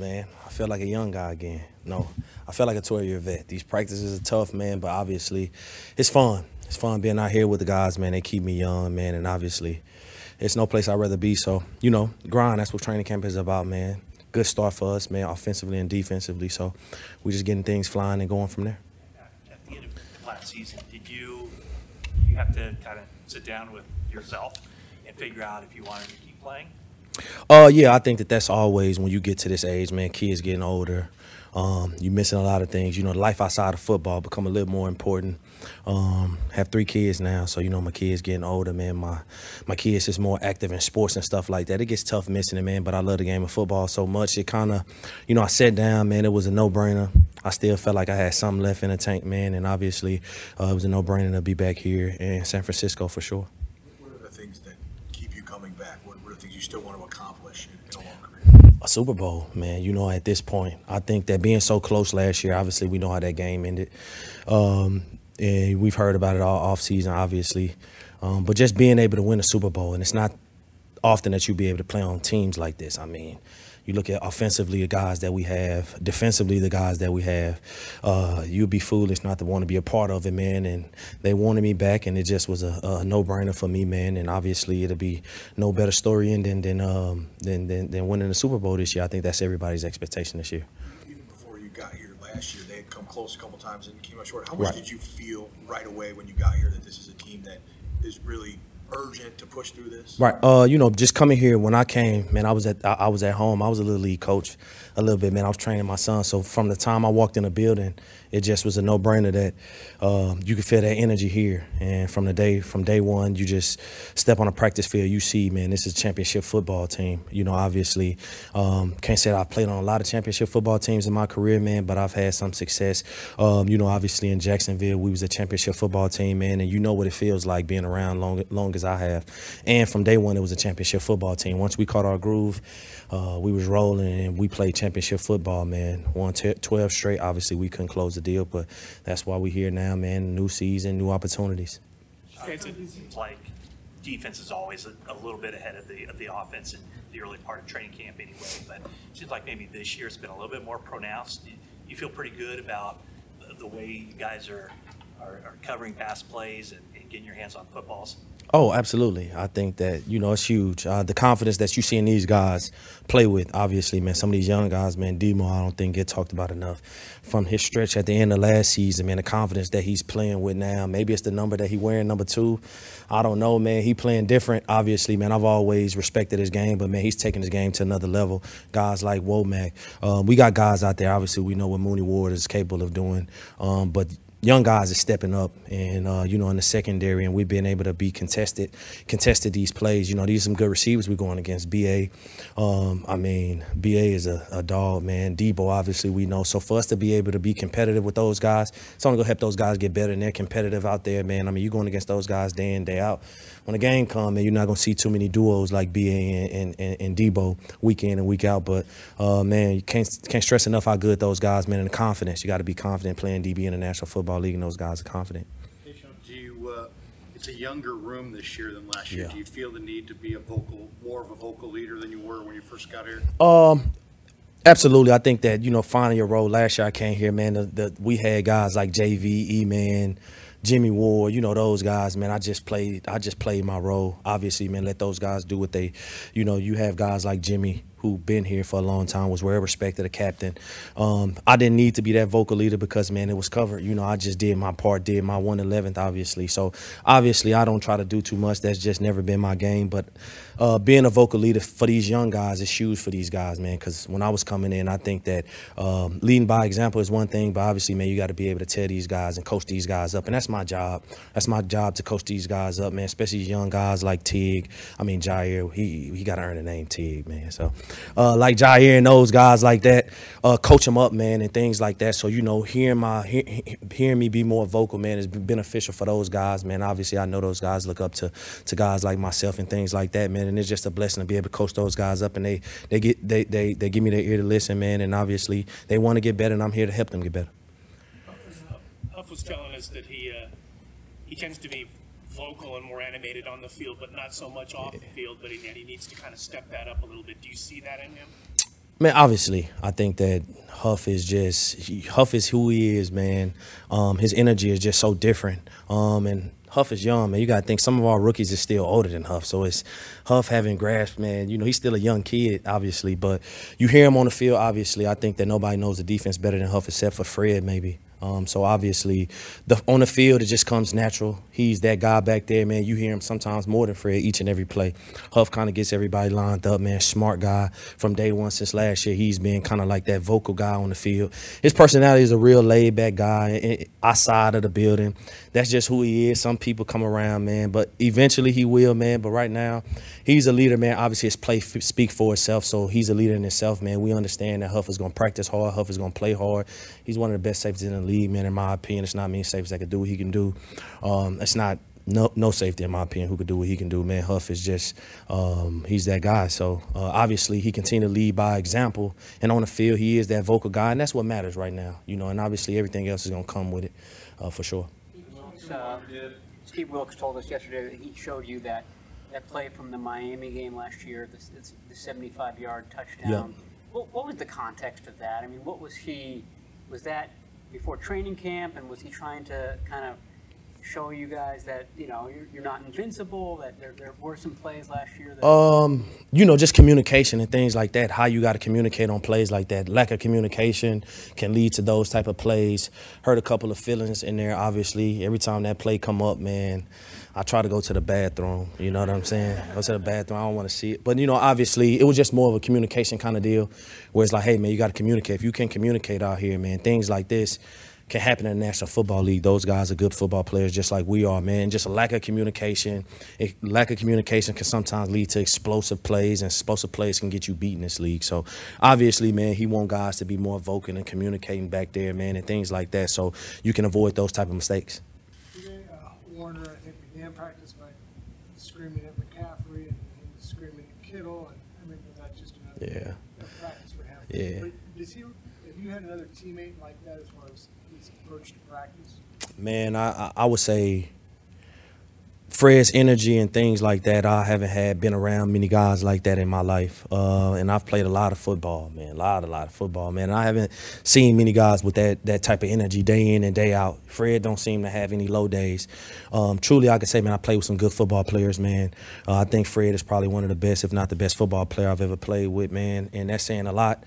Man, I feel like a young guy again. No, I feel like a 12 year vet. These practices are tough, man, but obviously it's fun. It's fun being out here with the guys, man. They keep me young, man, and obviously it's no place I'd rather be. So, you know, grind, that's what training camp is about, man. Good start for us, man, offensively and defensively. So we're just getting things flying and going from there. At the end of last season, did you you have to kind of sit down with yourself and figure out if you wanted to keep playing? Uh, yeah, I think that that's always when you get to this age, man. Kids getting older, um, you're missing a lot of things. You know, life outside of football become a little more important. Um, have three kids now, so you know my kids getting older, man. My my kids is more active in sports and stuff like that. It gets tough missing it, man. But I love the game of football so much. It kind of, you know, I sat down, man. It was a no brainer. I still felt like I had something left in the tank, man. And obviously, uh, it was a no brainer to be back here in San Francisco for sure. What are the things that keep you coming back? What, what are things you still want to accomplish in, in a long career? a Super Bowl, man. You know, at this point, I think that being so close last year, obviously, we know how that game ended. Um, and we've heard about it all off season, obviously. Um, but just being able to win a Super Bowl, and it's not often that you be able to play on teams like this. I mean, you look at offensively the guys that we have, defensively the guys that we have. Uh, you'd be foolish not to want to be a part of it, man. And they wanted me back, and it just was a, a no-brainer for me, man. And obviously, it'll be no better story ending than um, than, than than winning the Super Bowl this year. I think that's everybody's expectation this year. Even before you got here last year, they had come close a couple times and came up short. How much Right. did you feel right away when you got here that this is a team that is really urgent to push through this? Right. Uh, you know, just coming here when I came, man, I was at I, I was at home. I was a little league coach, a little bit, man. I was training my son. So from the time I walked in the building, it just was a no brainer that uh, you could feel that energy here. And from the day from day one, you just step on a practice field, you see, man, this is a championship football team. You know, obviously, um, can't say that I've played on a lot of championship football teams in my career, man, but I've had some success. Um, you know, obviously in Jacksonville, we was a championship football team, man, and you know what it feels like being around long, long as I have. And from day one, it was a championship football team. Once we caught our groove, uh, we was rolling and we played championship football, man. Won t- 12 straight. Obviously, we couldn't close the deal, but that's why we're here now, man. New season, new opportunities. It seems like defense is always a, a little bit ahead of the of the offense in the early part of training camp anyway. But it seems like maybe this year it's been a little bit more pronounced. You, you feel pretty good about the, the way you guys are, are, are covering pass plays and, and getting your hands on footballs. Oh, absolutely. I think that, you know, it's huge. Uh, the confidence that you see in these guys play with, obviously, man. Some of these young guys, man, Demo, I don't think get talked about enough. From his stretch at the end of last season, man, the confidence that he's playing with now. Maybe it's the number that he wearing, number two. I don't know, man. He playing different, obviously, man. I've always respected his game, but, man, he's taking his game to another level. Guys like Womack. Um, we got guys out there, obviously, we know what Mooney Ward is capable of doing. Um, but young guys are stepping up and uh, you know in the secondary and we've been able to be contested contested these plays. You know these are some good receivers we're going against. BA um, i mean BA is a, a dog man. Deebo obviously we know. So for us to be able to be competitive with those guys it's only going to help those guys get better and they're competitive out there man. I mean you're going against those guys day in day out. When the game comes man you're not going to see too many duos like BA and, and, and, and Deebo week in and week out. But uh, man you can't can't stress enough how good those guys man and the confidence. You got to be confident playing db in the national football league and those guys are confident Do you, uh, it's a younger room this year than last year. Yeah. Do you feel the need to be a vocal, more of a vocal leader than you were when you first got here? Um, absolutely. I think that you know finding your role. Last year I came here, man. The, the, we had guys like JV, E Man, Jimmie Ward. You know those guys, man. I just played. I just played my role. Obviously, man. Let those guys do what they. You know, you have guys like Jimmy who been here for a long time, was well respected, a captain. Um, I didn't need to be that vocal leader because man, it was covered. You know, I just did my part, did my one eleventh, obviously. So obviously, I don't try to do too much. That's just never been my game. But uh, being a vocal leader for these young guys is huge for these guys, man. Because when I was coming in, I think that um, leading by example is one thing, but obviously, man, you got to be able to tell these guys and coach these guys up, and that's my job. That's my job to coach these guys up, man. Especially young guys like Tig. I mean, Jair. He he got to earn the name Tig, man. So uh, like Jair and those guys like that, uh, coach them up, man, and things like that. So you know, hearing my hear, hearing me be more vocal, man, is beneficial for those guys, man. Obviously, I know those guys look up to to guys like myself and things like that, man. And it's just a blessing to be able to coach those guys up, and they they get they they, they give me their ear to listen, man. And obviously, they want to get better, and I'm here to help them get better. Huff was telling us that he uh, he tends to be vocal and more animated on the field, but not so much off the field. But he, he needs to kind of step that up a little bit. Do you see that in him? Man, obviously, I think that Huff is just Huff is who he is, man. Um, his energy is just so different. Um, and Huff is young, man. You gotta think some of our rookies is still older than Huff, so it's Huff having grasp, man. You know, he's still a young kid, obviously, but you hear him on the field. Obviously, I think that nobody knows the defense better than Huff, except for Fred, maybe. Um, so obviously, the, on the field, it just comes natural. He's that guy back there, man. You hear him sometimes more than Fred each and every play. Huff kind of gets everybody lined up, man. Smart guy from day one since last year. He's been kind of like that vocal guy on the field. His personality is a real laid back guy outside of the building. That's just who he is. Some people come around, man, but eventually he will, man. But right now, he's a leader, man. Obviously, his play f- speak for itself, so he's a leader in himself, man. We understand that Huff is going to practice hard. Huff is going to play hard. He's one of the best safeties in the league, man. In my opinion, it's not many safeties that can do what he can do. Um, it's not no no safety in my opinion who could do what he can do. Man, Huff is just um, he's that guy. So uh, obviously he continue to lead by example, and on the field he is that vocal guy, and that's what matters right now. You know, and obviously everything else is gonna come with it uh, for sure. Uh, Steve Wilks told us yesterday that he showed you that that play from the Miami game last year, the, the 75-yard touchdown. Yeah. What, what was the context of that? I mean, what was he? Was that before training camp, and was he trying to kind of show you guys that you know you're, you're not invincible? That there, there were some plays last year. That- Um, you know, just communication and things like that. How you got to communicate on plays like that. Lack of communication can lead to those type of plays. Hurt a couple of feelings in there. Obviously, every time that play come up, man, I try to go to the bathroom. You know what I'm saying? Go to the bathroom. I don't want to see it. But you know, obviously, it was just more of a communication kind of deal, where it's like, hey, man, you got to communicate. If you can communicate out here, man, things like this can happen in the National Football League. Those guys are good football players, just like we are, man. Just a lack of communication. A lack of communication can sometimes lead to explosive plays, and explosive plays can get you beat in this league. So, obviously, man, he want guys to be more vocal and communicating back there, man, and things like that, so you can avoid those type of mistakes. Today, uh, Warner, I think, began practice by screaming at McCaffrey and, and screaming at Kittle, and I mean, that's just another Yeah. practice for him. Yeah. But does he? Have you had another teammate like that as his approach to practice? Man, I, I would say Fred's energy and things like that. I haven't had been around many guys like that in my life, uh, and I've played a lot of football, man, a lot, a lot of football, man. And I haven't seen many guys with that that type of energy day in and day out. Fred don't seem to have any low days. Um, truly, I can say, man, I play with some good football players, man. Uh, I think Fred is probably one of the best, if not the best, football player I've ever played with, man. And that's saying a lot.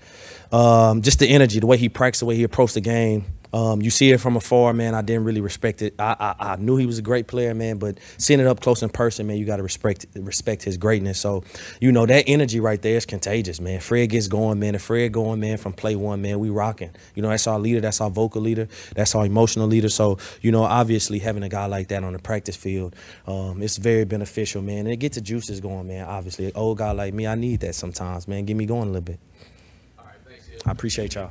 Um, just the energy, the way he practiced, the way he approached the game. Um, you see it from afar, man. I didn't really respect it. I, I, I knew he was a great player, man, but seeing it up close in person, man, you got to respect respect his greatness. So, you know, that energy right there is contagious, man. Fred gets going, man. If Fred going, man, from play one, man, we rocking. You know, that's our leader. That's our vocal leader. That's our emotional leader. So, you know, obviously having a guy like that on the practice field, um, it's very beneficial, man. And it gets the juices going, man. Obviously, an old guy like me, I need that sometimes, man. Get me going a little bit. I appreciate y'all.